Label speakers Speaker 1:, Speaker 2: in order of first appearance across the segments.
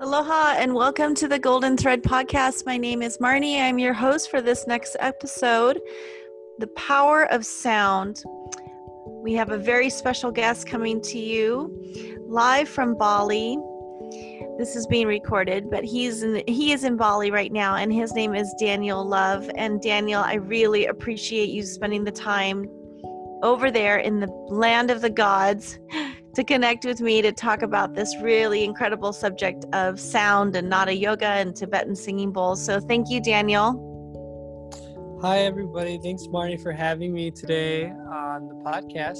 Speaker 1: Aloha and welcome to the Golden Thread podcast. My name is Marni. I'm your host for this next episode The Power of Sound. We have a very special guest coming to you live from Bali. This is being recorded, but he's in, he is in Bali right now, and his name is Daniel Love. And Daniel, I really appreciate you spending the time over there in the land of the gods to connect with me to talk about this really incredible subject of sound and nada yoga and Tibetan singing bowls. So thank you, Daniel.
Speaker 2: Hi, everybody. Thanks, Marni, for having me today on the podcast.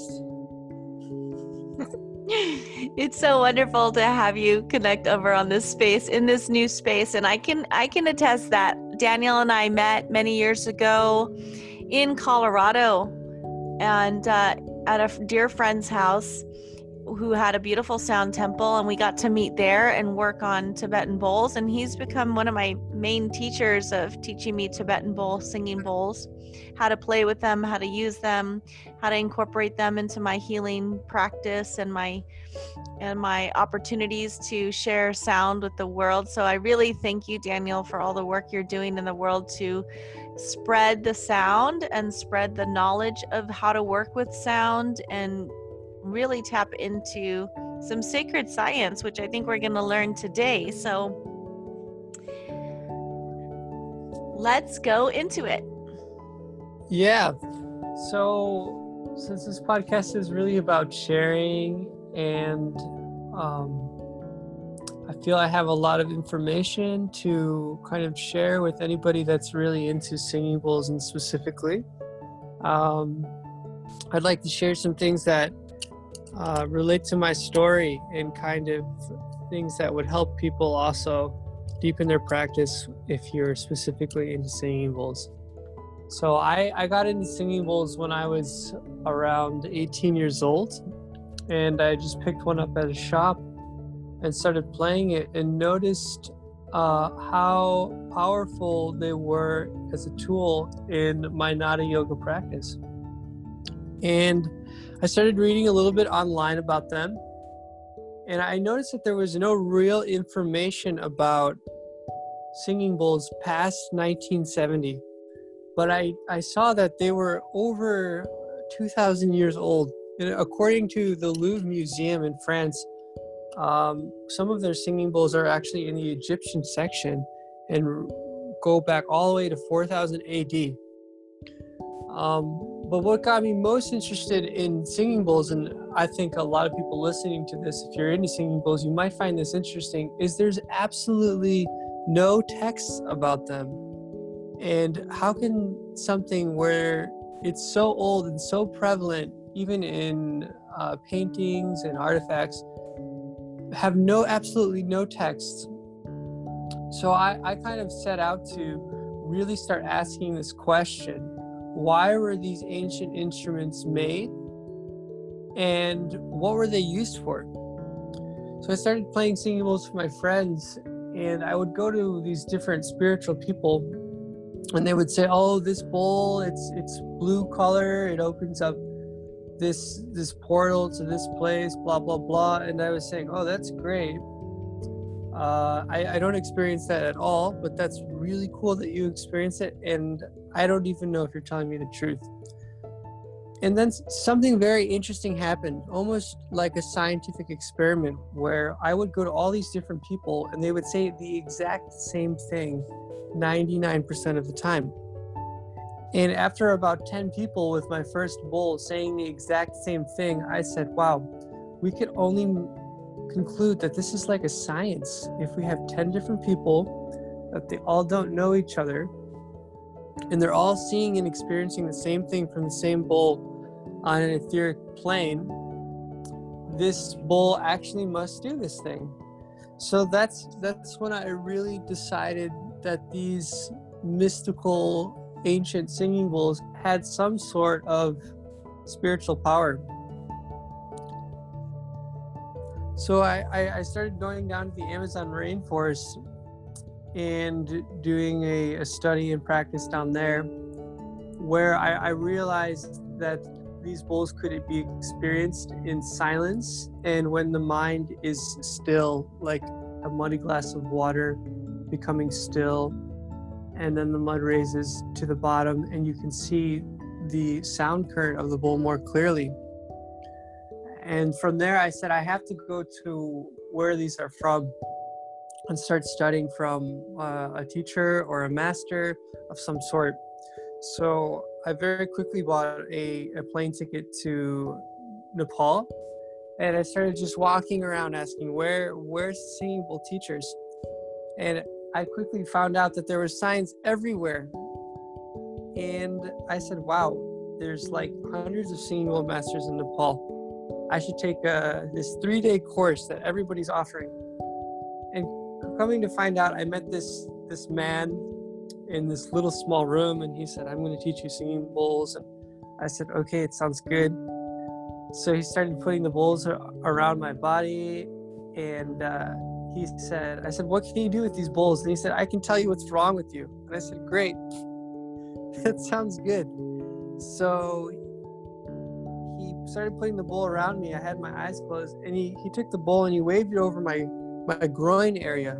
Speaker 1: it's so wonderful to have you connect over on this space in this new space and i can i can attest that daniel and i met many years ago in colorado and uh, at a dear friend's house who had a beautiful sound temple and we got to meet there and work on Tibetan bowls and he's become one of my main teachers of teaching me Tibetan bowl singing bowls how to play with them how to use them how to incorporate them into my healing practice and my and my opportunities to share sound with the world. So I really thank you Daniel for all the work you're doing in the world to spread the sound and spread the knowledge of how to work with sound and really tap into some sacred science, which I think we're going to learn today. So let's go into it.
Speaker 2: Yeah. So, since this podcast is really about sharing, and um, I feel I have a lot of information to kind of share with anybody that's really into singing bowls and specifically. Um, I'd like to share some things that uh, relate to my story and kind of things that would help people also deepen their practice if you're specifically into singing bowls. So I, I got into singing bowls when I was around 18 years old and I just picked one up at a shop and started playing it and noticed uh, how powerful they were as a tool in my Nada yoga practice. And I started reading a little bit online about them, and I noticed that there was no real information about singing bowls past 1970. But I, I saw that they were over 2,000 years old. And according to the Louvre Museum in France, um, some of their singing bowls are actually in the Egyptian section and go back all the way to 4000 AD. Um, but what got me most interested in singing bowls, and I think a lot of people listening to this, if you're into singing bowls, you might find this interesting, is there's absolutely no texts about them. And how can something where it's so old and so prevalent, even in uh, paintings and artifacts, have no absolutely no text? So I, I kind of set out to really start asking this question why were these ancient instruments made and what were they used for so i started playing singing bowls with my friends and i would go to these different spiritual people and they would say oh this bowl it's it's blue color it opens up this this portal to this place blah blah blah and i was saying oh that's great uh, I, I don't experience that at all, but that's really cool that you experience it. And I don't even know if you're telling me the truth. And then something very interesting happened, almost like a scientific experiment, where I would go to all these different people and they would say the exact same thing 99% of the time. And after about 10 people with my first bowl saying the exact same thing, I said, wow, we could only conclude that this is like a science. If we have 10 different people, that they all don't know each other, and they're all seeing and experiencing the same thing from the same bowl on an etheric plane, this bowl actually must do this thing. So that's that's when I really decided that these mystical ancient singing bowls had some sort of spiritual power. So I, I, started going down to the Amazon rainforest and doing a, a study and practice down there where I, I realized that these bowls could be experienced in silence and when the mind is still, like a muddy glass of water becoming still, and then the mud raises to the bottom, and you can see the sound current of the bowl more clearly. And from there, I said, I have to go to where these are from and start studying from uh, a teacher or a master of some sort. So I very quickly bought a, a plane ticket to Nepal and I started just walking around asking where where's singing bowl teachers and I quickly found out that there were signs everywhere and I said wow there's like hundreds of singing bowl masters in Nepal I should take uh, this three day course that everybody's offering and coming to find out I met this this man in this little small room and he said, I'm going to teach you singing bowls. And I said, okay, it sounds good. So he started putting the bowls around my body and uh, he said, I said, what can you do with these bowls? And he said, I can tell you what's wrong with you. And I said, great. that sounds good. So he started putting the bowl around me. I had my eyes closed and he, he took the bowl and he waved it over my, my groin area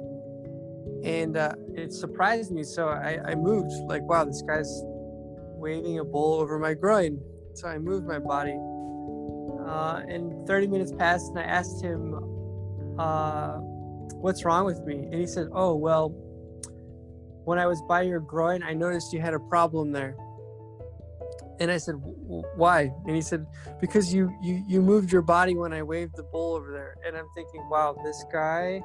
Speaker 2: and uh, it surprised me. So I, I moved, like, wow, this guy's waving a bowl over my groin. So I moved my body. Uh, and 30 minutes passed, and I asked him, uh, What's wrong with me? And he said, Oh, well, when I was by your groin, I noticed you had a problem there. And I said, Why? And he said, Because you, you, you moved your body when I waved the bowl over there. And I'm thinking, Wow, this guy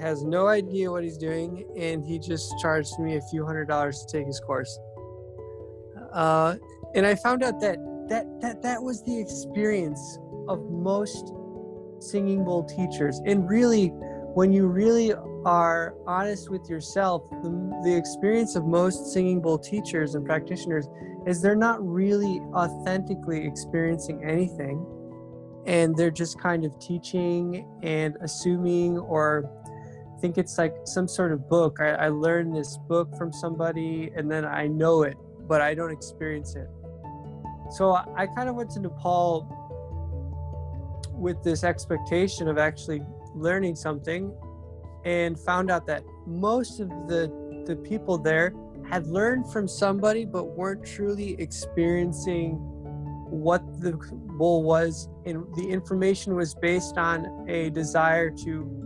Speaker 2: has no idea what he's doing, and he just charged me a few hundred dollars to take his course. Uh, and I found out that that that that was the experience of most singing bowl teachers. And really, when you really are honest with yourself, the, the experience of most singing bowl teachers and practitioners is they're not really authentically experiencing anything and they're just kind of teaching and assuming or think it's like some sort of book. I, I learned this book from somebody and then I know it, but I don't experience it. So I, I kind of went to Nepal with this expectation of actually learning something and found out that most of the the people there had learned from somebody but weren't truly experiencing what the bowl was and the information was based on a desire to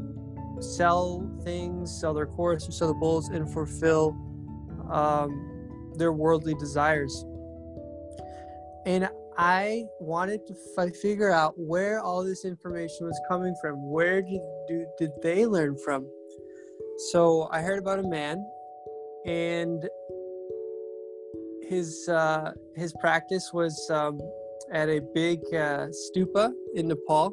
Speaker 2: sell things, sell their courses, sell the bowls, and fulfill um, their worldly desires. And I wanted to f- figure out where all this information was coming from. Where did do, did they learn from? So I heard about a man, and his uh, his practice was um, at a big uh, stupa in Nepal,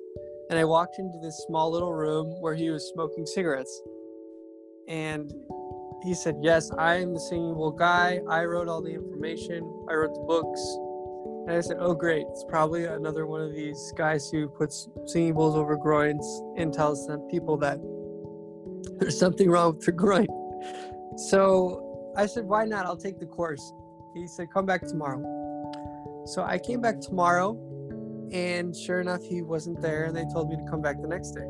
Speaker 2: and I walked into this small little room where he was smoking cigarettes. And he said, Yes, I am the singing guy. I wrote all the information, I wrote the books. And I said, Oh, great. It's probably another one of these guys who puts singing bowls over groins and tells them people that there's something wrong with their groin. So I said, Why not? I'll take the course. He said, Come back tomorrow. So I came back tomorrow and sure enough, he wasn't there, and they told me to come back the next day.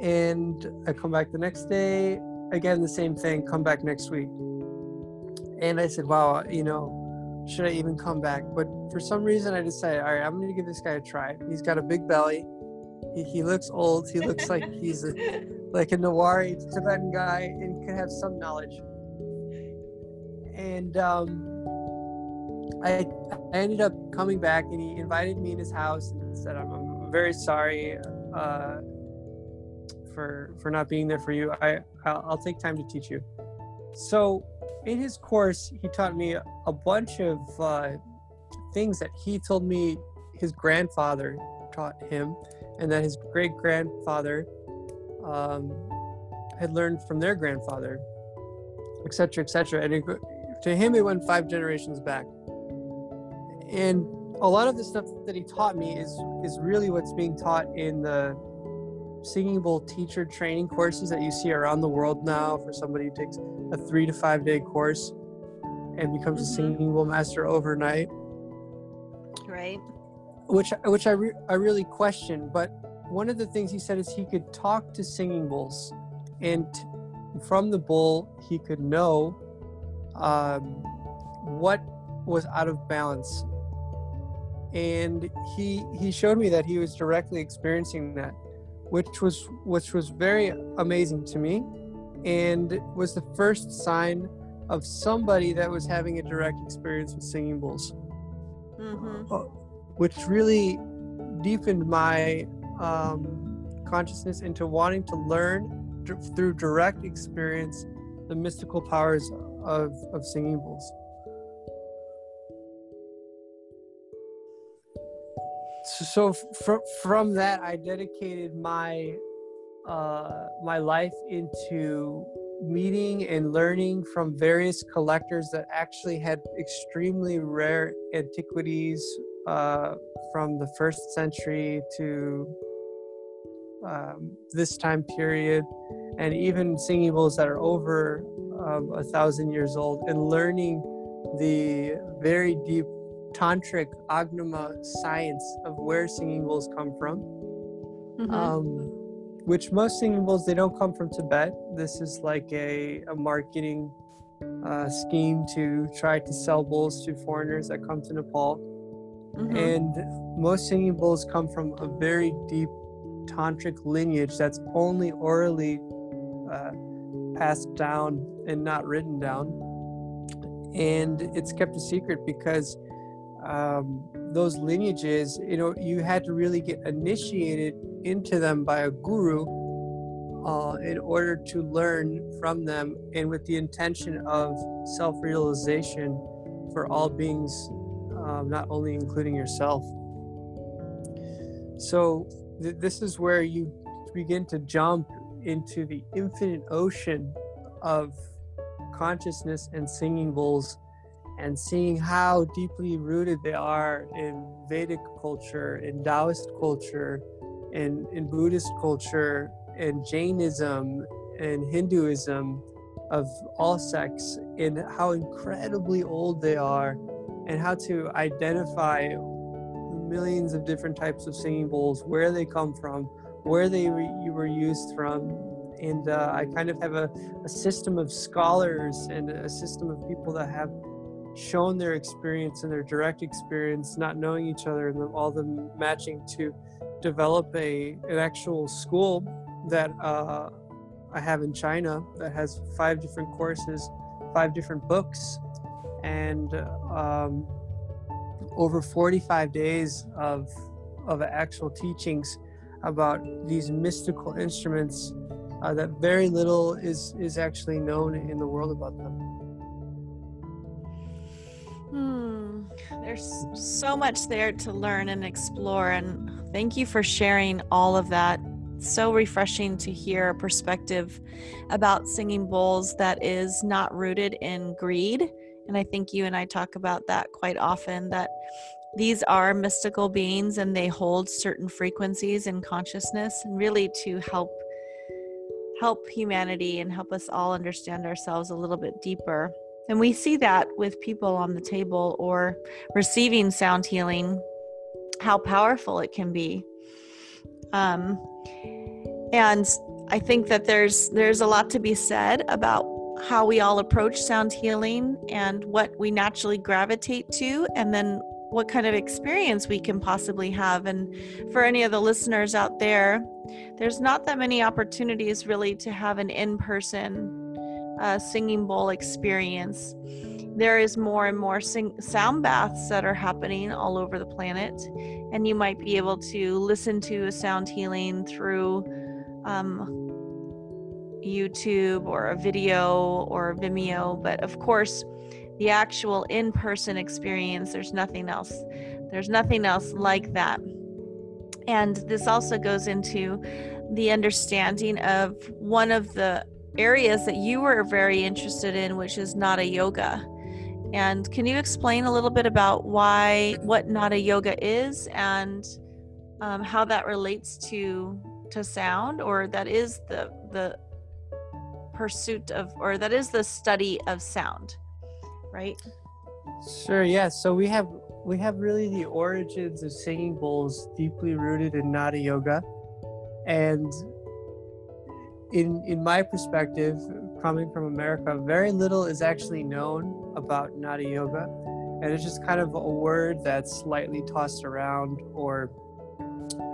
Speaker 2: And I come back the next day, again, the same thing, come back next week. And I said, wow, you know, should I even come back? But for some reason, I decided, all right, I'm going to give this guy a try. He's got a big belly. He, he looks old. He looks like he's a, like a Newari Tibetan guy and could have some knowledge. And um, I, I ended up coming back and he invited me in his house and said, I'm, I'm very sorry uh, for, for not being there for you. I, I'll, I'll take time to teach you. So in his course, he taught me a bunch of uh, things that he told me his grandfather taught him and that his great grandfather um, had learned from their grandfather, etc., etc. And it, to him, it went five generations back and a lot of the stuff that he taught me is is really what's being taught in the singing bowl teacher training courses that you see around the world now for somebody who takes a three to five day course and becomes mm-hmm. a singing bowl master overnight
Speaker 1: Right.
Speaker 2: Which which I re- I really question, but one of the things he said is he could talk to singing bowls, and from the bull he could know um, what was out of balance and he he showed me that he was directly experiencing that which was which was very amazing to me and was the first sign of somebody that was having a direct experience with singing bowls mm-hmm. uh, which really deepened my um, consciousness into wanting to learn d- through direct experience the mystical powers of, of singing bowls so from from that i dedicated my uh my life into meeting and learning from various collectors that actually had extremely rare antiquities uh, from the first century to um, this time period, and even singing bowls that are over um, a thousand years old, and learning the very deep tantric agama science of where singing bowls come from. Mm-hmm. Um, which most singing bowls they don't come from Tibet. This is like a, a marketing uh, scheme to try to sell bowls to foreigners that come to Nepal. Mm-hmm. And most singing bowls come from a very deep tantric lineage that's only orally uh, passed down and not written down. And it's kept a secret because um, those lineages, you know, you had to really get initiated into them by a guru uh, in order to learn from them and with the intention of self realization for all beings, um, not only including yourself. So, th- this is where you begin to jump into the infinite ocean of consciousness and singing bowls and seeing how deeply rooted they are in Vedic culture, in Taoist culture, in, in Buddhist culture, and Jainism, and Hinduism of all sects, and how incredibly old they are, and how to identify millions of different types of singing bowls, where they come from, where they re- were used from. And uh, I kind of have a, a system of scholars and a system of people that have shown their experience and their direct experience, not knowing each other, and all them matching to develop a an actual school that uh, I have in China that has five different courses, five different books, and um, over 45 days of of actual teachings about these mystical instruments uh, that very little is is actually known in the world about them.
Speaker 1: There's so much there to learn and explore. And thank you for sharing all of that. so refreshing to hear a perspective about singing bowls that is not rooted in greed. And I think you and I talk about that quite often that these are mystical beings and they hold certain frequencies in consciousness and really to help help humanity and help us all understand ourselves a little bit deeper and we see that with people on the table or receiving sound healing, how powerful it can be. Um, and I think that there's there's a lot to be said about how we all approach sound healing and what we naturally gravitate to, and then what kind of experience we can possibly have. And for any of the listeners out there, there's not that many opportunities really to have an in person uh, singing bowl experience. There is more and more sing- sound baths that are happening all over the planet, and you might be able to listen to a sound healing through um, YouTube or a video or Vimeo. But of course, the actual in person experience, there's nothing else. There's nothing else like that. And this also goes into the understanding of one of the areas that you were very interested in, which is Nada Yoga. And can you explain a little bit about why, what Nada Yoga is, and um, how that relates to to sound, or that is the the pursuit of, or that is the study of sound, right?
Speaker 2: Sure. Yeah. So we have we have really the origins of singing bowls deeply rooted in Nada Yoga, and in in my perspective, coming from America, very little is actually known about Nada Yoga, and it's just kind of a word that's slightly tossed around or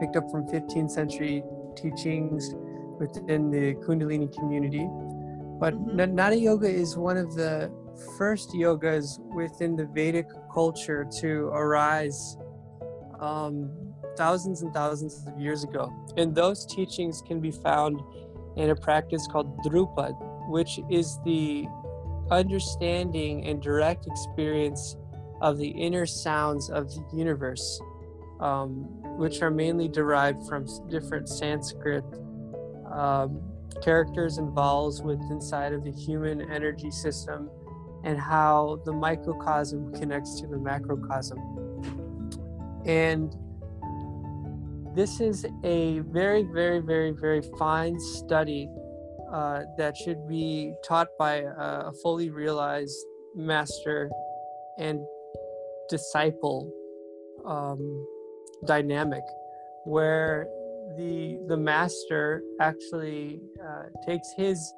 Speaker 2: picked up from 15th century teachings within the Kundalini community. But mm-hmm. Nada Yoga is one of the first yogas within the Vedic culture to arise um, thousands and thousands of years ago. And those teachings can be found in a practice called Dhrupad, which is the understanding and direct experience of the inner sounds of the universe, um, which are mainly derived from different Sanskrit um, characters and vowels within inside of the human energy system and how the microcosm connects to the macrocosm. And this is a very, very, very, very fine study uh, that should be taught by a, fully realized master and disciple um, dynamic where the the master actually uh, takes his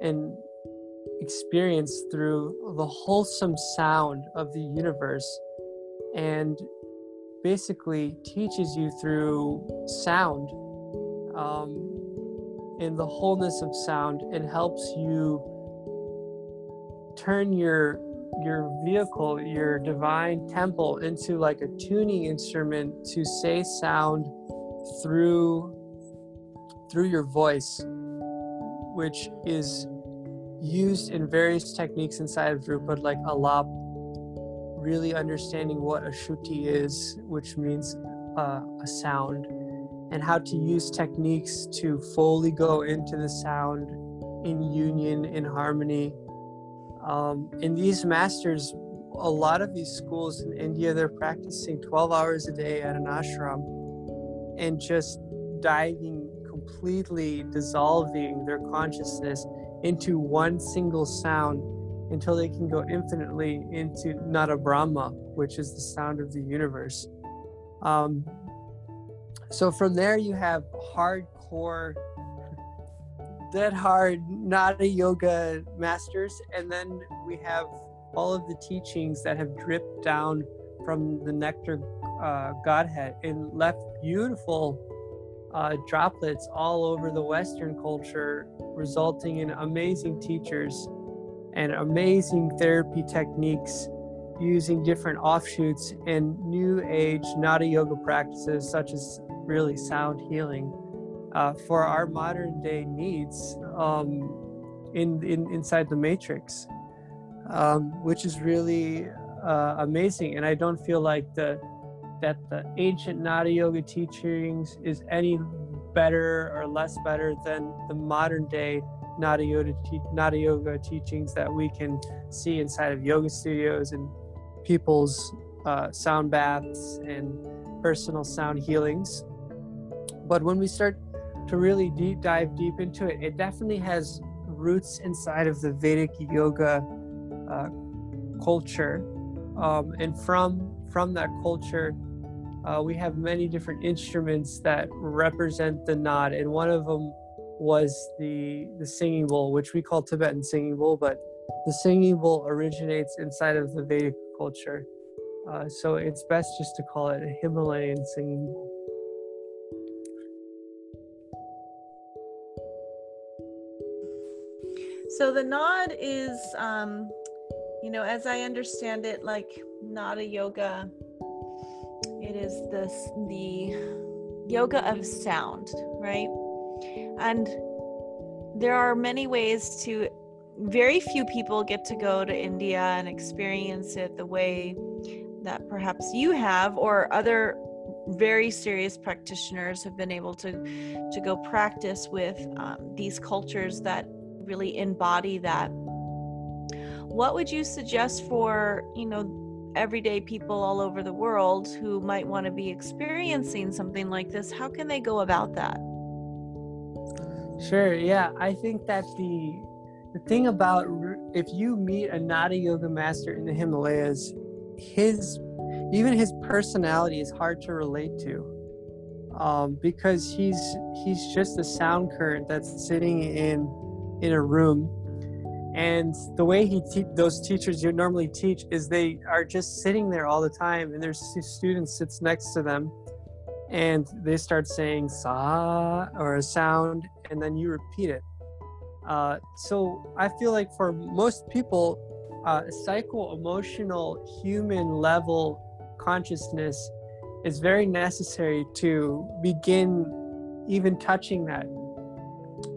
Speaker 2: and experience through the wholesome sound of the universe and basically teaches you through sound um, in the wholeness of sound. And helps you turn your your vehicle your divine temple into like a tuning instrument to say sound through through your voice which is used in various techniques inside of Dhrupad, like alap, really understanding what a shruti is, which means uh, a sound, and how to use techniques to fully go into the sound in union, in harmony. Um, and these masters, a lot of these schools in India, they're practicing 12 hours a day at an ashram and just diving completely dissolving their consciousness into one single sound until they can go infinitely into Nada Brahma, which is the sound of the universe. Um, so from there, you have hardcore, dead hard Nada Yoga masters, and then we have all of the teachings that have dripped down from the nectar uh, Godhead and left beautiful uh, droplets all over the Western culture, resulting in amazing teachers and amazing therapy techniques using different offshoots and new age Nada yoga practices, such as really sound healing, uh, for our modern day needs um, in, in inside the matrix, um, which is really uh, amazing. And I don't feel like the that the ancient Nada Yoga teachings is any better or less better than the modern day Nada Yoga, Nada Yoga teachings that we can see inside of yoga studios and people's uh, sound baths and personal sound healings. But when we start to really deep dive deep into it, it definitely has roots inside of the Vedic yoga uh, culture, um, and from from that culture, uh, we have many different instruments that represent the nod, and one of them was the the singing bowl, which we call Tibetan singing bowl, but the singing bowl originates inside of the Vedic culture. Uh, so it's best just to call it a Himalayan singing bowl.
Speaker 1: So the nod is, um, you know, as I understand it, like Nada yoga it is this the yoga of sound, right? And there are many ways to very few people get to go to India and experience it the way that perhaps you have or other very serious practitioners have been able to to go practice with um, these cultures that really embody that what would you suggest for you know everyday people all over the world who might want to be experiencing something like this, how can they go about that?
Speaker 2: Sure. Yeah, I think that the the thing about if you meet a Nada yoga master in the Himalayas, his even his personality is hard to relate to. Um, because he's he's just a sound current that's sitting in in a room and the way he te- those teachers you normally teach is they are just sitting there all the time and their student sits next to them and they start saying sa or a sound and then you repeat it. Uh, so i feel like for most people uh, psycho emotional human level consciousness is very necessary to begin even touching that.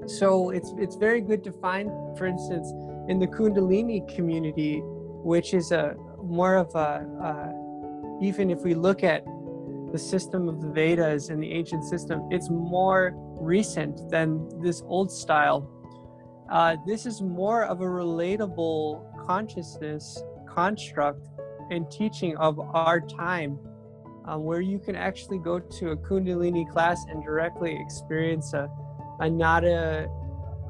Speaker 2: So it's it's very good to find for instance in the Kundalini community, which is a more of a, uh, even if we look at the system of the Vedas and the ancient system, it's more recent than this old style. Uh, this is more of a relatable consciousness construct and teaching of our time, uh, where you can actually go to a Kundalini class and directly experience a, a nada,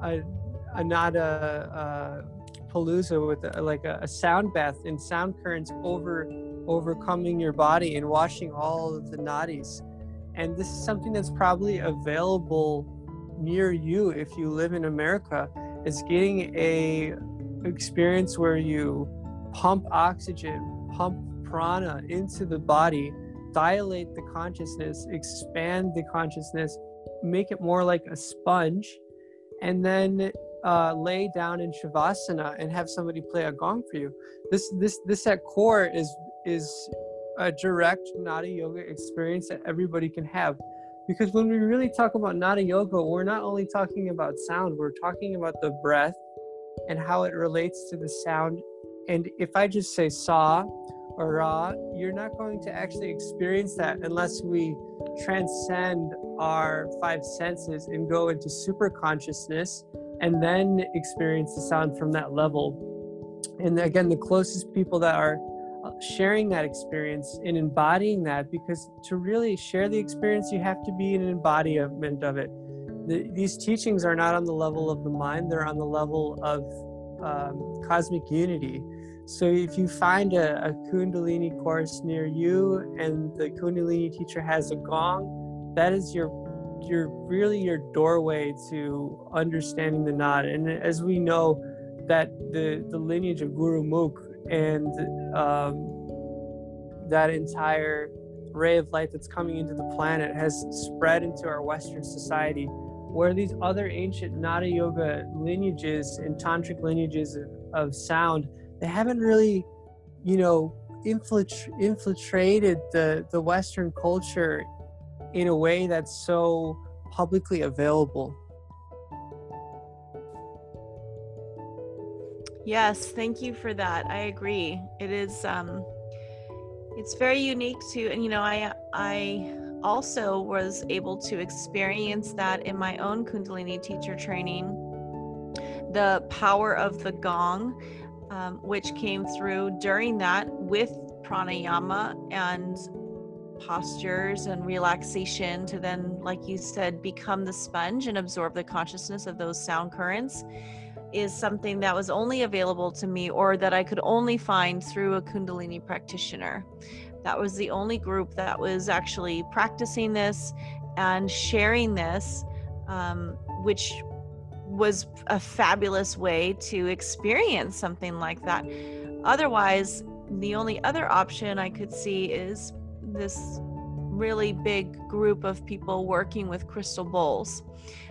Speaker 2: a, Anada uh, Palooza with a, like a, a, sound bath and sound currents over overcoming your body and washing all of the nadis. And this is something that's probably available near you if you live in America. Is getting a experience where you pump oxygen, pump prana into the body, dilate the consciousness, expand the consciousness, make it more like a sponge, and then uh, lay down in shavasana and have somebody play a gong for you. This this this at core is is a direct nada yoga experience that everybody can have. Because when we really talk about nada yoga, we're not only talking about sound, we're talking about the breath and how it relates to the sound. And if I just say sa or ra, you're not going to actually experience that unless we transcend our five senses and go into super consciousness and then experience the sound from that level. And again, the closest people that are sharing that experience and embodying that, because to really share the experience, you have to be an embodiment of it. The, these teachings are not on the level of the mind, they're on the level of um, cosmic unity. So if you find a, a Kundalini course near you and the Kundalini teacher has a gong, that is your you're really your doorway to understanding the Nada. And as we know, that the the lineage of Guru Mukh and um, that entire ray of light that's coming into the planet has spread into our Western society, where these other ancient Nada Yoga lineages and tantric lineages of, of sound, they haven't really, you know, infiltrated the the Western culture in a way that's so publicly available.
Speaker 1: Yes, thank you for that. I agree. It is um it's very unique to and you know I I also was able to experience that in my own kundalini teacher training. The power of the gong um, which came through during that with pranayama and postures and relaxation to then, like you said, become the sponge and absorb the consciousness of those sound currents is something that was only available to me or that I could only find through a Kundalini practitioner. That was the only group that was actually practicing this and sharing this, um, which was a fabulous way to experience something like that. Otherwise, the only other option I could see is this really big group of people working with crystal bowls.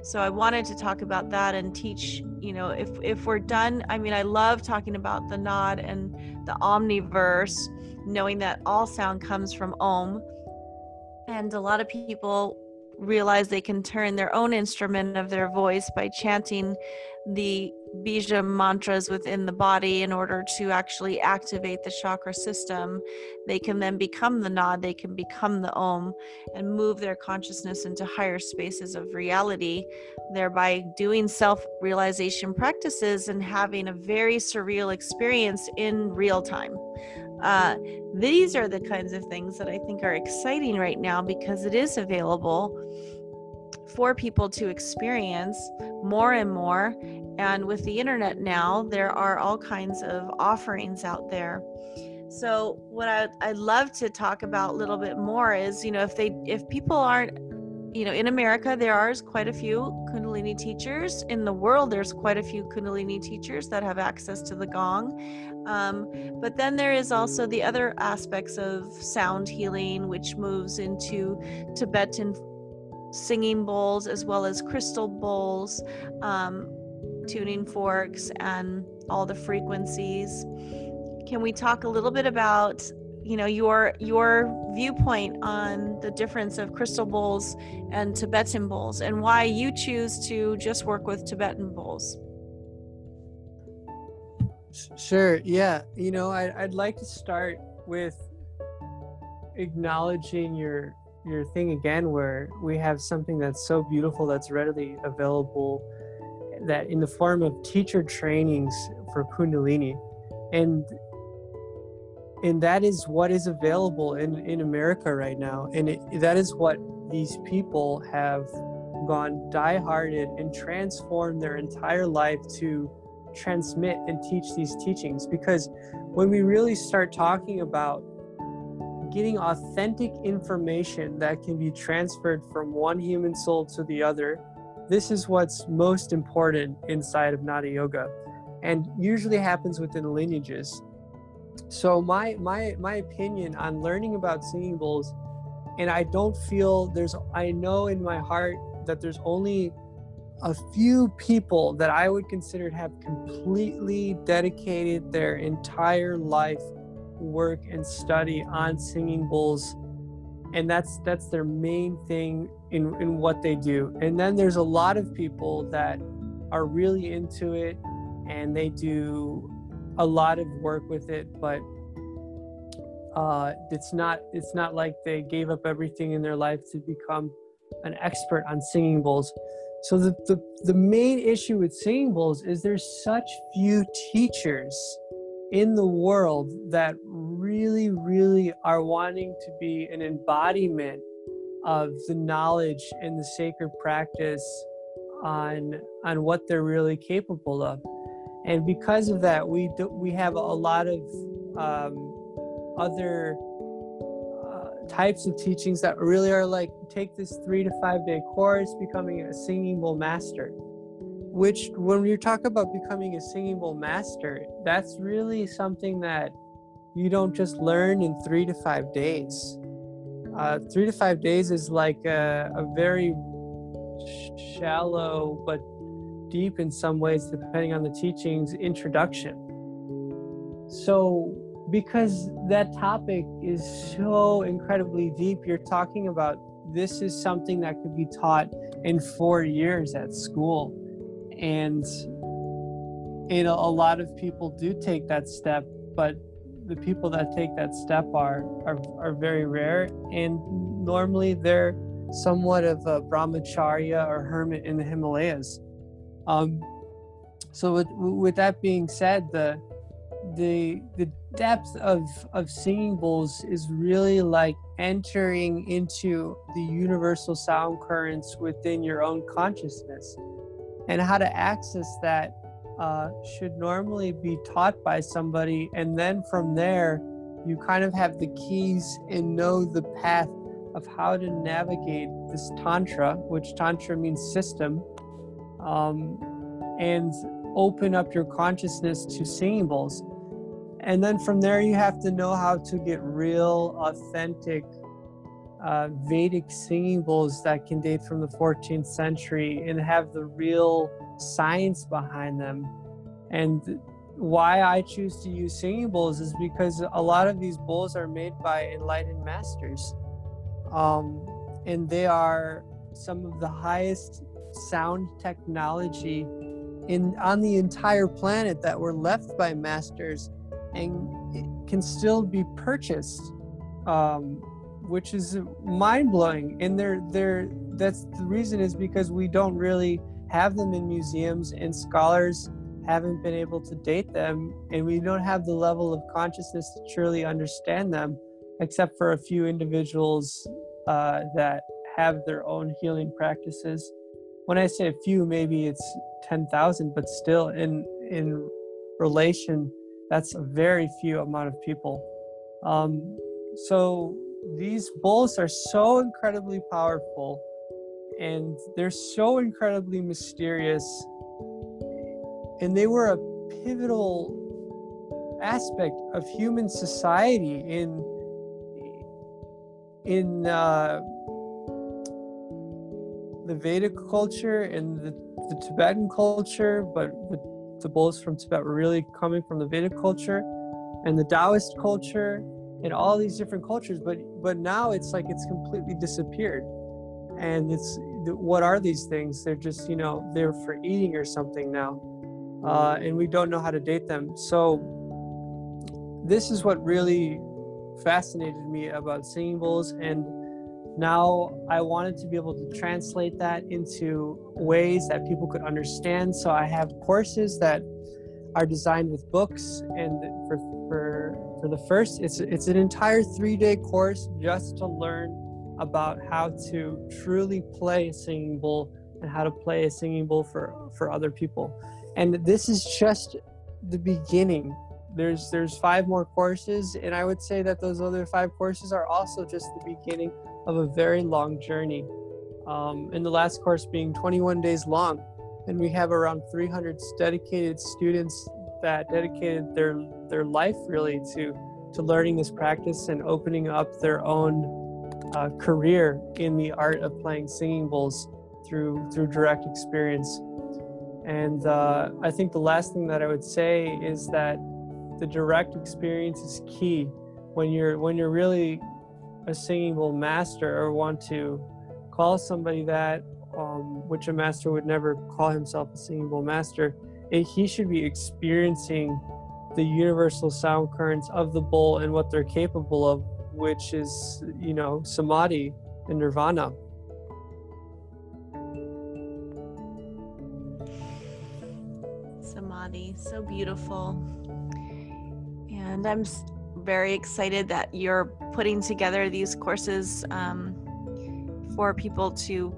Speaker 1: So I wanted to talk about that and teach, you know, if if we're done, I mean I love talking about the nod and the omniverse, knowing that all sound comes from om. And a lot of people realize they can turn their own instrument of their voice by chanting the bija mantras within the body in order to actually activate the chakra system. They can then become the nod, they can become the om, and move their consciousness into higher spaces of reality, thereby doing self realization practices and having a very surreal experience in real time. Uh, these are the kinds of things that I think are exciting right now because it is available for people to experience more and more And with the internet now, there are all kinds of offerings out there. So what I, I'd love to talk about a little bit more is, you know, if they if people aren't you know, in America, there are quite a few Kundalini teachers. In the world, there's quite a few Kundalini teachers that have access to the gong. Um, but then there is also the other aspects of sound healing, which moves into Tibetan singing bowls as well as crystal bowls, um, tuning forks, and all the frequencies. Can we talk a little bit about you know your your viewpoint on the difference of crystal bowls and Tibetan bowls and why you choose to just work with Tibetan bowls.
Speaker 2: Sure. Yeah. You know, I, I'd like to start with acknowledging your your thing again, where we have something that's so beautiful that's readily available, that in the form of teacher trainings for Kundalini, and and that is what is available in in America right now, and it, that is what these people have gone die-hearted and transformed their entire life to transmit and teach these teachings. Because when we really start talking about getting authentic information that can be transferred from one human soul to the other this is what's most important inside of nada yoga and usually happens within lineages. So my my my opinion on learning about singing bowls and i don't feel there's i know in my heart that there's only a few people that i would consider have completely dedicated their entire life work and study on singing bowls and that's that's their main thing in in what they do and then there's a lot of people that are really into it and they do a lot of work with it, but uh, it's not it's not like they gave up everything in their life to become an expert on singing bowls. So the, the, the main issue with singing bowls is there's such few teachers in the world that really, really are wanting to be an embodiment of the knowledge and the sacred practice on on what they're really capable of. And because of that we do, we have a lot of um, other uh, types of teachings that really are like take this three to five day course becoming a singing bowl master. Which when you talk about becoming a singing bowl master that's really something that you don't just learn in three to five days uh, three to five days is like a, a very shallow but deep in some ways, depending on the teachings, introduction. So, because that topic is so incredibly deep, you're talking about this is something that could be taught in four years at school. And and a lot of people do take that step, but the people that take that step are are, are very rare and normally they're somewhat of a brahmacharya or hermit in the Himalayas. Um, so with, with that being said, the the the depth of of singing bowls is really like entering into the universal sound currents within your own consciousness, and how to access that uh, should normally be taught by somebody, and then from there, you kind of have the keys and know the path of how to navigate this tantra, which tantra means system um, and open up your consciousness to singing bowls. And then from there, you have to know how to get real, authentic uh, Vedic singing bowls that can date from the 14th century and have the real science behind them. And why I choose to use singing bowls is because a lot of these bowls are made by enlightened masters. Um, and they are some of the highest sound technology in on the entire planet that were left by masters and can still be purchased um, which is mind-blowing and they're they're that's the reason is because we don't really have them in museums and scholars haven't been able to date them and we don't have the level of consciousness to truly understand them except for a few individuals uh, that have their own healing practices when I say a few, maybe it's 10,000, but still in, in relation, that's a very few amount of people. Um, so these bulls are so incredibly powerful and they're so incredibly mysterious and they were a pivotal aspect of human society in in uh, the Vedic culture and the, the Tibetan culture, but the bulls from Tibet were really coming from the Vedic culture and the Taoist culture and all these different cultures. But but now it's like it's completely disappeared, and it's what are these things? They're just you know they're for eating or something now uh, and we don't know how to date them. So this is what really fascinated me about singing bowls and now i wanted to be able to translate that into ways that people could understand so i have courses that are designed with books and for for for the first it's it's an entire three day course just to learn about how to truly play a singing bowl and how to play a singing bowl for for other people. And this is just the beginning. There's there's five more courses and i would say that those other five courses are also just the beginning of a very long journey. Um, and the last course being 21 days long. And we have around 300 dedicated students that dedicated their their life really to to learning this practice and opening up their own uh, career in the art of playing singing bowls through through direct experience and uh, I think the last thing that I would say is that the direct experience is key when you're when you're really a singing bowl master or want to call somebody that, um, which a master would never call himself a singing bowl master. It, he should be experiencing the universal sound currents of the bowl and what they're capable of, which is you know samadhi and nirvana.
Speaker 1: Samadhi, so beautiful. And I'm very excited that you're putting together these courses um, for people to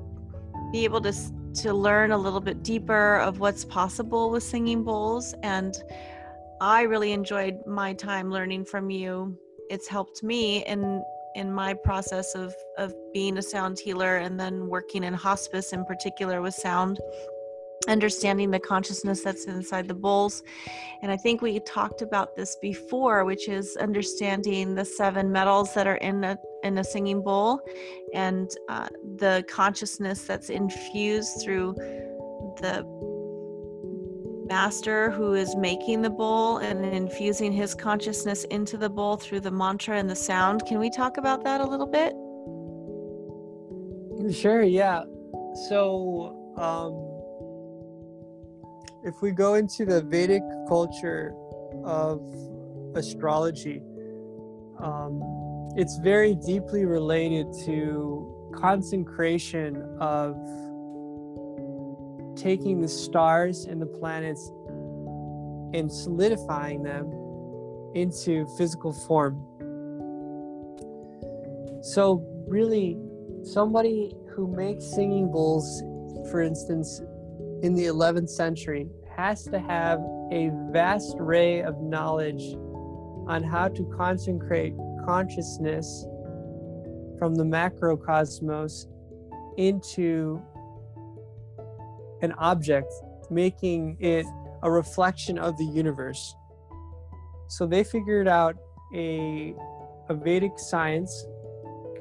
Speaker 1: be able to to learn a little bit deeper of what's possible with singing bowls and I really enjoyed my time learning from you. It's helped me in in my process of of being a sound healer and then working in hospice in particular with sound understanding the consciousness that's inside the bowls. And I think we talked about this before, which is understanding the seven metals that are in a in a singing bowl, and uh, the consciousness that's infused through the master who is making the bowl and infusing his consciousness into the bowl through the mantra and the sound. Can we talk about that a little bit?
Speaker 2: Sure. Yeah. So. Um if we go into the Vedic culture of astrology, um, it's very deeply related to consecration of taking the stars and the planets and solidifying them into physical form. So, really, somebody who makes singing bowls, for instance, in the 11th century has to have a vast array of knowledge on how to concentrate consciousness from the macrocosmos into an object, making it a reflection of the universe. So they figured out a, a Vedic science,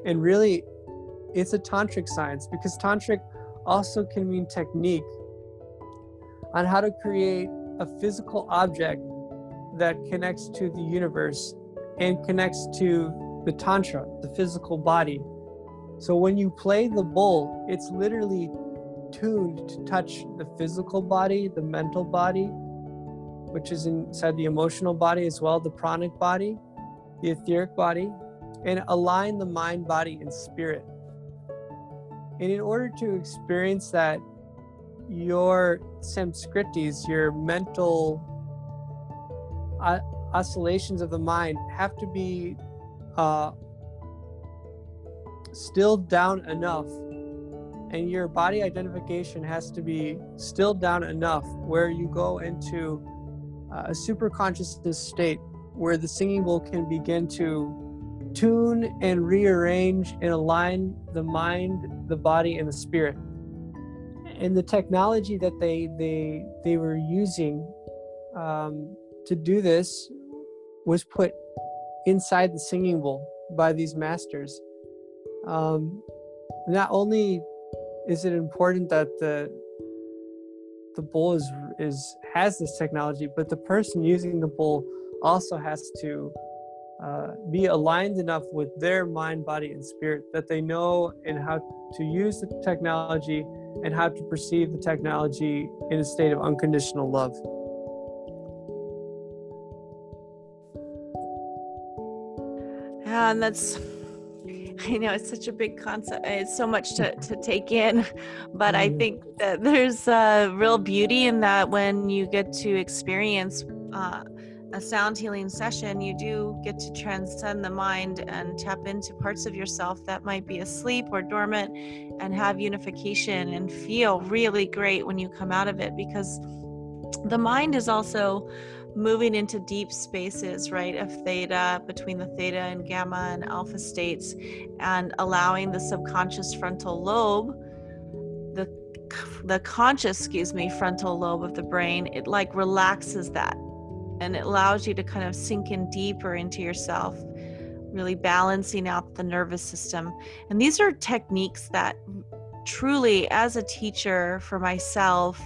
Speaker 2: and really it's a tantric science because tantric also can mean technique on how to create a physical object that connects to the universe and connects to the tantra, the physical body. So when you play the bowl, it's literally tuned to touch the physical body, the mental body, which is inside the emotional body as well, the pranic body, the etheric body, and align the mind, body, and spirit. And in order to experience that your samskritis, your mental oscillations of the mind, have to be uh, stilled down enough and your body identification has to be still down enough where you go into uh, a super consciousness state where the singing bowl can begin to tune and rearrange and align the mind, the body, and the spirit. And the technology that they they they were using um, to do this was put inside the singing bowl by these masters. Um, not only is it important that the the bowl is is has this technology, but the person using the bowl also has to uh, be aligned enough with their mind, body, and spirit that they know and how to use the technology and how to perceive the technology in a state of unconditional love.
Speaker 1: Yeah, and that's I know it's such a big concept. It's so much to, to take in, but I mm-hmm. think that there's a real beauty in that when you get to experience uh, a sound healing session, you do get to transcend the mind and tap into parts of yourself that might be asleep or dormant and have unification and feel really great when you come out of it because the mind is also moving into deep spaces, right, of theta between the theta and gamma and alpha states, and allowing the subconscious frontal lobe, the the conscious, excuse me, frontal lobe of the brain, it like relaxes that, and it allows you to kind of sink in deeper into yourself, really balancing out the nervous system. And these are techniques that truly, as a teacher for myself,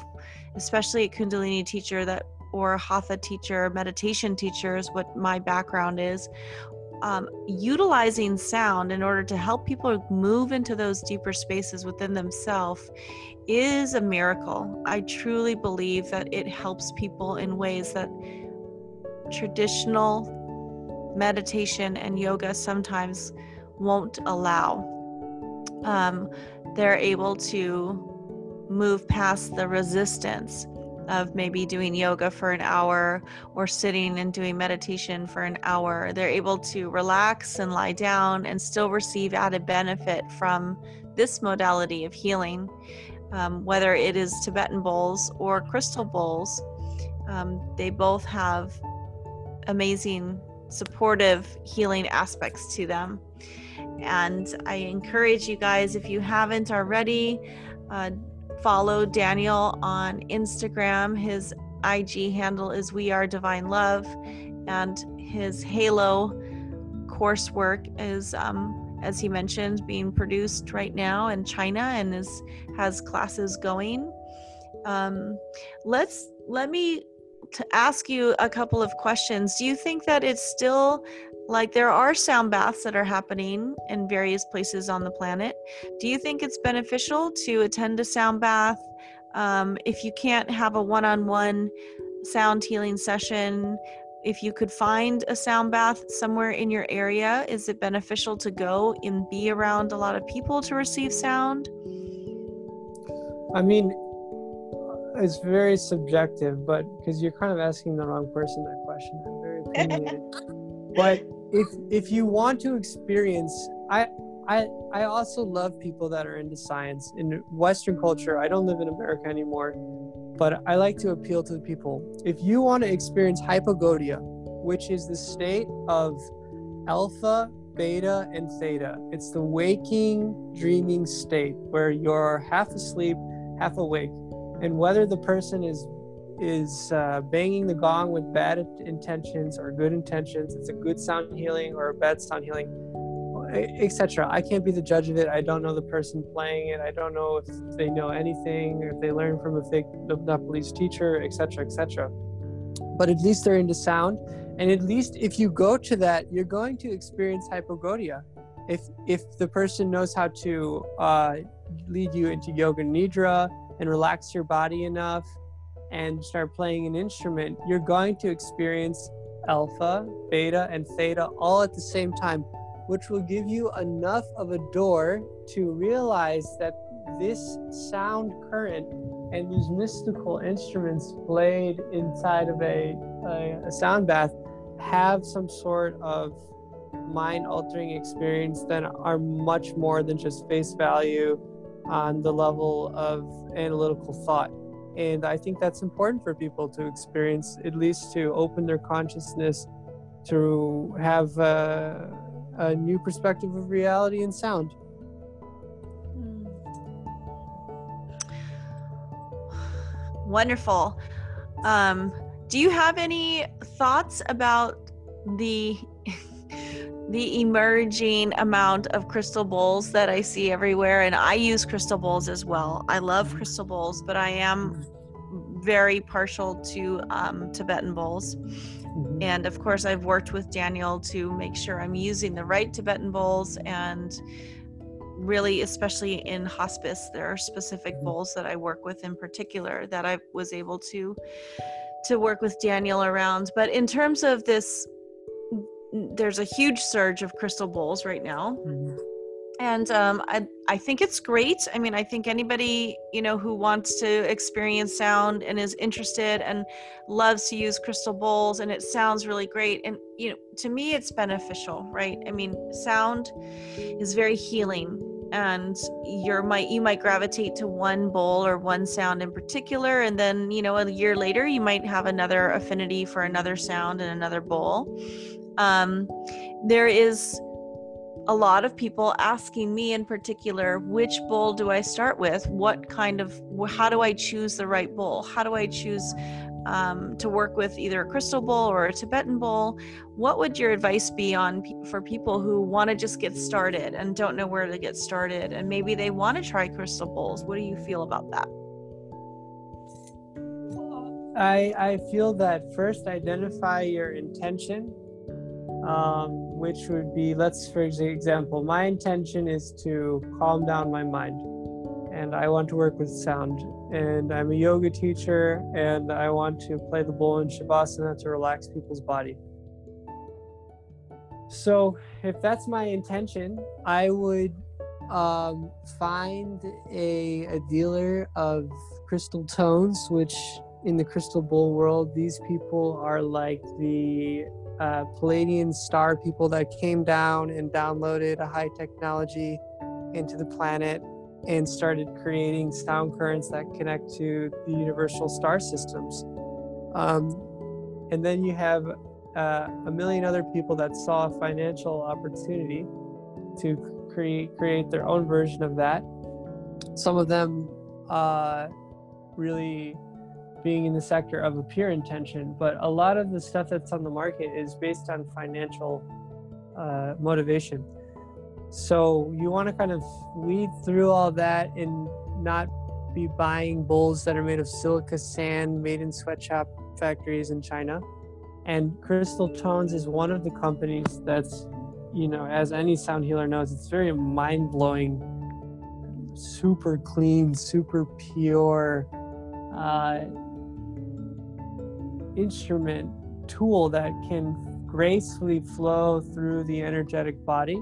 Speaker 1: especially a Kundalini teacher that or hatha teacher, meditation teacher is what my background is. Um, utilizing sound in order to help people move into those deeper spaces within themselves is a miracle. I truly believe that it helps people in ways that traditional meditation and yoga sometimes won't allow. Um, they're able to move past the resistance of maybe doing yoga for an hour or sitting and doing meditation for an hour. They're able to relax and lie down and still receive added benefit from this modality of healing, um, whether it is Tibetan bowls or crystal bowls. Um, they both have amazing supportive healing aspects to them. And I encourage you guys, if you haven't already, uh, follow Daniel on Instagram. His IG handle is We Are Divine Love, and his Halo coursework is, um, as he mentioned, being produced right now in China and is has classes going. Um, let's let me to ask you a couple of questions. Do you think that it's still like there are sound baths that are happening in various places on the planet. Do you think it's beneficial to attend a sound bath? Um, if you can't have a one on one sound healing session, if you could find a sound bath somewhere in your area, is it beneficial to go and be around a lot of people to receive sound?
Speaker 2: I mean, it's very subjective, but because you're kind of asking the wrong person that question, I'm very opinionated. but if if you want to experience i i i also love people that are into science in western culture. I don't live in america anymore but i like to appeal to the people. If you want to experience hypnagogia which is the state of alpha beta and theta it's the waking dreaming state where you're half asleep half awake. And whether the person is is uh, banging the gong with bad intentions or good intentions. It's a good sound healing or a bad sound healing, etc. I can't be the judge of it. I don't know the person playing it. I don't know if they know anything or if they learn from a fake Nepalese teacher, etc., etc. But at least they're into sound, and at least if you go to that, you're going to experience hypnagogia. If if the person knows how to uh, lead you into yoga nidra and relax your body enough and start playing an instrument, you're going to experience alpha, beta, and theta all at the same time, which will give you enough of a door to realize that this sound current and these mystical instruments played inside of a, a, a sound bath have some sort of mind altering experience that are much more than just face value on the level of analytical thought. And I think that's important for people to experience, at least to open their consciousness to have a, a new perspective of reality and sound. Hmm.
Speaker 1: Wonderful. Um, do you have any thoughts about the the emerging amount of crystal bowls that I see everywhere. And I use crystal bowls as well. I love crystal bowls, but I am very partial to um, Tibetan bowls. Mm-hmm. And of course, I've worked with Daniel to make sure I'm using the right Tibetan bowls. And really, especially in hospice, there are specific mm-hmm. bowls that I work with in particular that I was able to to work with Daniel around. But in terms of this there's a huge surge of crystal bowls right now. Mm-hmm. And um, I, I think it's great. I mean, I think anybody, you know, who wants to experience sound and is interested and loves to use crystal bowls and it sounds really great. And, you know, to me, it's beneficial, right? I mean, sound is very healing and you might you might gravitate to one bowl or one sound in particular and then you know a year later you might have another affinity for another sound and another bowl um, there is a lot of people asking me in particular which bowl do i start with? What kind of how do i choose the right bowl? How do i choose um, to work with either a crystal bowl or a tibetan bowl? What would your advice be on for people who want to just get started and don't know where to get started and maybe they want to try crystal bowls? What do you feel about that?
Speaker 2: I i feel that first identify your intention um, which would be let's for example my intention is to calm down my mind and i want to work with sound and i'm a yoga teacher and i want to play the bowl in shavasana to relax people's body. So if that's my intention i would um, find a, a dealer of crystal tones which in the crystal bowl world these people are like the uh, Pleiadian star people that came down and downloaded a high technology into the planet and started creating sound currents that connect to the universal star systems. Um, and then you have uh, a million other people that saw a financial opportunity to create create their own version of that. Some of them uh, really being in the sector of a pure intention, but a lot of the stuff that's on the market is based on financial uh, motivation. So you want to kind of weed through all that and not be buying bowls that are made of silica sand made in sweatshop factories in China. And Crystal Tones is one of the companies that's, you know, as any sound healer knows, it's very mind blowing, super clean, super pure. Uh, instrument tool that can gracefully flow through the energetic body.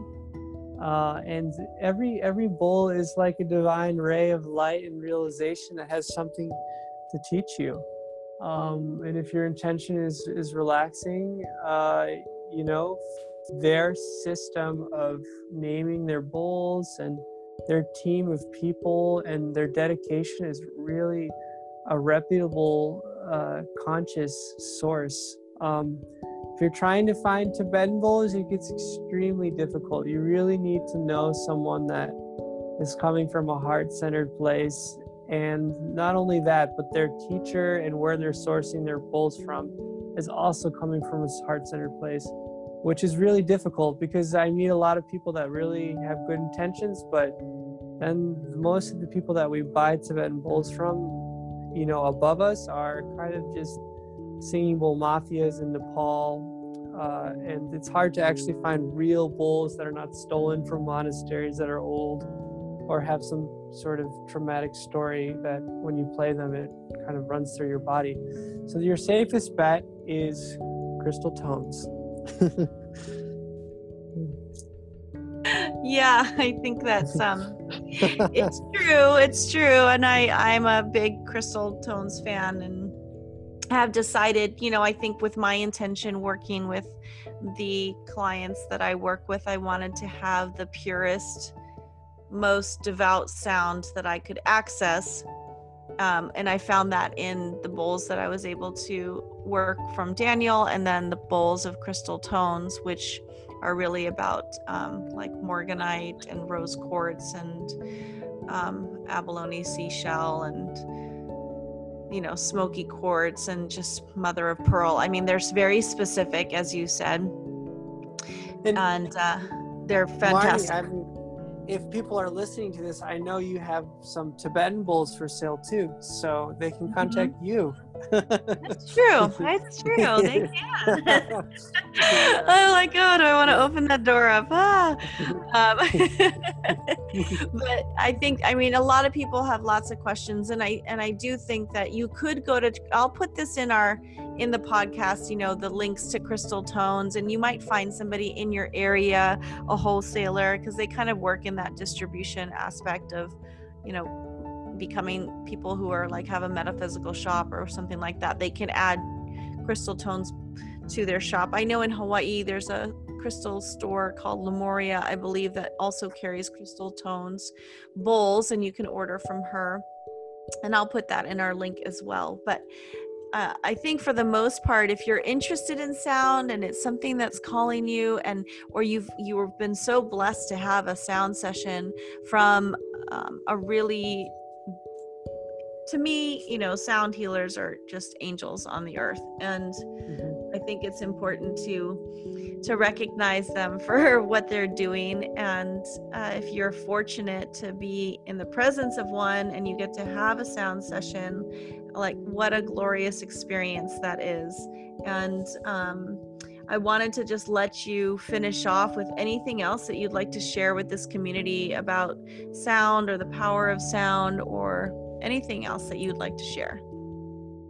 Speaker 2: Uh, and every every bowl is like a divine ray of light and realization that has something to teach you. Um, and if your intention is is relaxing uh, you know their system of naming their bowls and their team of people and their dedication is really a reputable uh, conscious source. Um, if you're trying to find Tibetan bowls, it gets extremely difficult. You really need to know someone that is coming from a heart centered place. And not only that, but their teacher and where they're sourcing their bowls from is also coming from a heart centered place, which is really difficult because I meet a lot of people that really have good intentions, but then most of the people that we buy Tibetan bowls from you know, above us are kind of just singing bowl mafias in Nepal. Uh, and it's hard to actually find real bulls that are not stolen from monasteries that are old or have some sort of traumatic story that when you play them, it kind of runs through your body. So your safest bet is crystal tones.
Speaker 1: yeah, I think that's um it's true. It's true. And I I'm a big Crystal Tones fan and have decided, you know, I think with my intention working with the clients that I work with, I wanted to have the purest most devout sound that I could access. Um, and I found that in the bowls that I was able to work from Daniel, and then the bowls of crystal tones, which are really about um, like morganite and rose quartz and um, abalone seashell and you know smoky quartz and just mother of pearl. I mean, there's very specific, as you said, and, and uh, they're fantastic.
Speaker 2: Marni, if people are listening to this, I know you have some Tibetan bowls for sale too, so they can contact mm-hmm. you.
Speaker 1: That's true. That's true. They can. oh my oh, I want to open that door up? Ah. Um, but I think, I mean, a lot of people have lots of questions, and I and I do think that you could go to. I'll put this in our in the podcast. You know, the links to Crystal Tones, and you might find somebody in your area, a wholesaler, because they kind of work in that distribution aspect of, you know, becoming people who are like have a metaphysical shop or something like that they can add crystal tones to their shop. I know in hawaii there's a crystal store called lemuria i believe that also carries crystal tones bowls and you can order from her. And i'll put that in our link as well. But uh, I think for the most part, if you're interested in sound and it's something that's calling you, and or you've you've been so blessed to have a sound session from um, a really to me, you know, sound healers are just angels on the earth, and mm-hmm. I think it's important to to recognize them for what they're doing. And uh, if you're fortunate to be in the presence of one, and you get to have a sound session, like what a glorious experience that is. And um, I wanted to just let you finish off with anything else that you'd like to share with this community about sound or the power of sound or anything else that you'd like to share?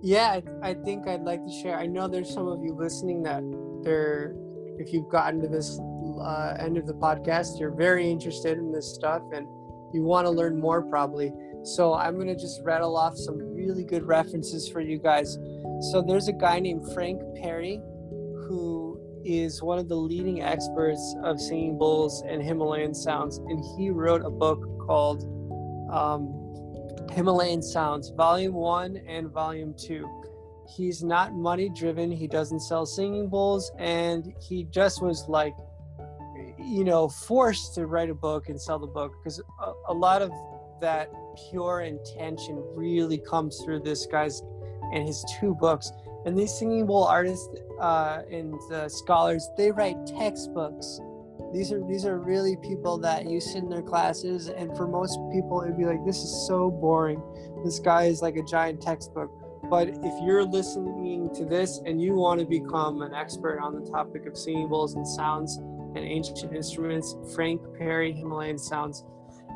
Speaker 2: Yeah, I, think I'd like to share. I know there's some of you listening that they're, if you've gotten to this uh, end of the podcast, you're very interested in this stuff and you want to learn more probably. So I'm going to just rattle off some really good references for you guys. So there's a guy named Frank Perry who is one of the leading experts of singing bowls and Himalayan sounds, and he wrote a book called um, Himalayan Sounds, Volume 1 and Volume 2. He's not money driven, he doesn't sell singing bowls, and he just was like, you know, forced to write a book and sell the book because a, a lot of that pure intention really comes through this guy's and his two books. And these singing bowl artists uh, and scholars, they write textbooks these are these are really people that you sit in their classes and for most people it'd be like this is so boring. This guy is like a giant textbook. But if you're listening to this and you want to become an expert on the topic of singing and sounds and ancient instruments frank perry himalayan sounds.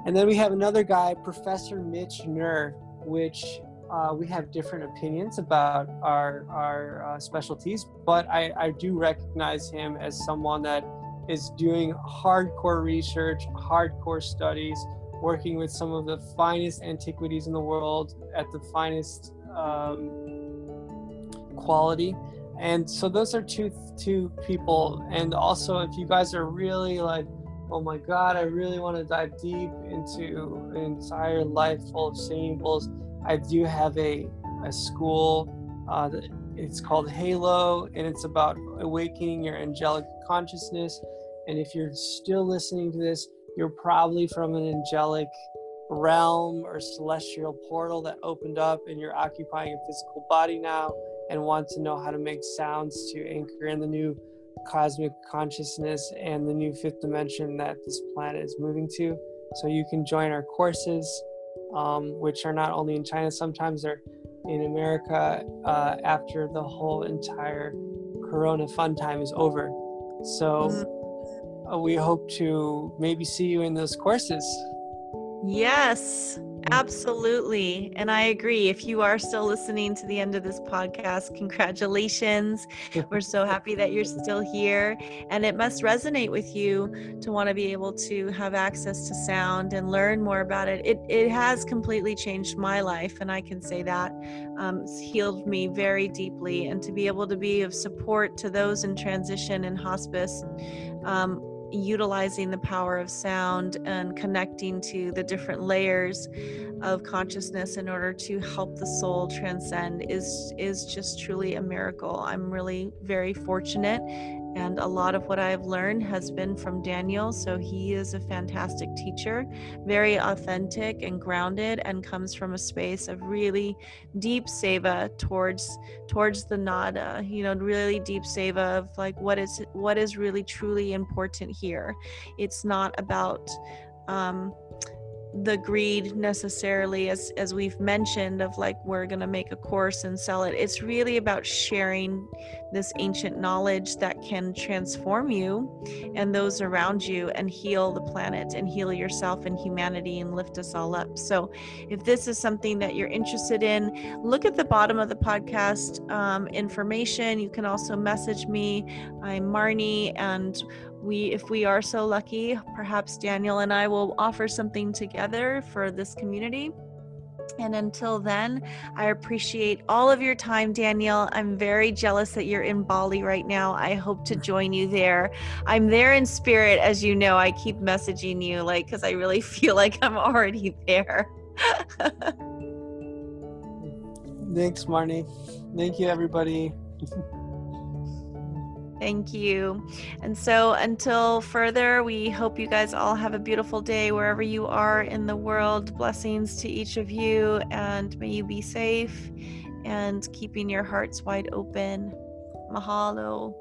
Speaker 2: And then we have another guy professor mitch nur which uh, we have different opinions about our our uh, specialties, but I, I do recognize him as someone that is doing hardcore research, hardcore studies, working with some of the finest antiquities in the world at the finest um, quality. And so those are two two people. And also, if you guys are really like, oh my God, I really want to dive deep into an entire life full of bowls, I do have a a school. Uh, it's called Halo, and it's about awakening your angelic consciousness and if you're still listening to this, you're probably from an angelic realm or celestial portal that opened up, and you're occupying a physical body now and want to know how to make sounds to anchor in the new cosmic consciousness and the new fifth dimension that this planet is moving to. So you can join our courses, um, which are not only in China, sometimes they're in America uh, after the whole entire Corona fun time is over. So. Mm-hmm we hope to maybe see you in those courses.
Speaker 1: Yes, absolutely. And I agree. If you are still listening to the end of this podcast, congratulations. We're so happy that you're still here. And it must resonate with you to want to be able to have access to sound and learn more about it. It, it has completely changed my life. And I can say that um, it's healed me very deeply. And to be able to be of support to those in transition and hospice. Um, utilizing the power of sound and connecting to the different layers of consciousness in order to help the soul transcend is is just truly a miracle. I'm really very fortunate and a lot of what I've learned has been from Daniel. So he is a fantastic teacher, very authentic and grounded, and comes from a space of really deep seva towards towards the nada. You know, really deep seva of like what is what is really truly important here. It's not about um, the greed necessarily as as we've mentioned of like we're going to make a course and sell it. It's really about sharing this ancient knowledge that can transform you and those around you and heal the planet and heal yourself and humanity and lift us all up. So if this is something that you're interested in look at the bottom of the podcast um, information. You can also message me. I'm Marni and we if we are so lucky perhaps daniel and i will offer something together for this community and until then, I appreciate all of your time, Daniel. I'm very jealous that you're in Bali right now. I hope to join you there. I'm there in spirit, as you know. I keep messaging you, like, because I really feel like I'm already there.
Speaker 2: Thanks, Marni. Thank you, everybody.
Speaker 1: Thank you. And so, until further, we hope you guys all have a beautiful day wherever you are in the world. Blessings to each of you, and may you be safe and keeping your hearts wide open. Mahalo.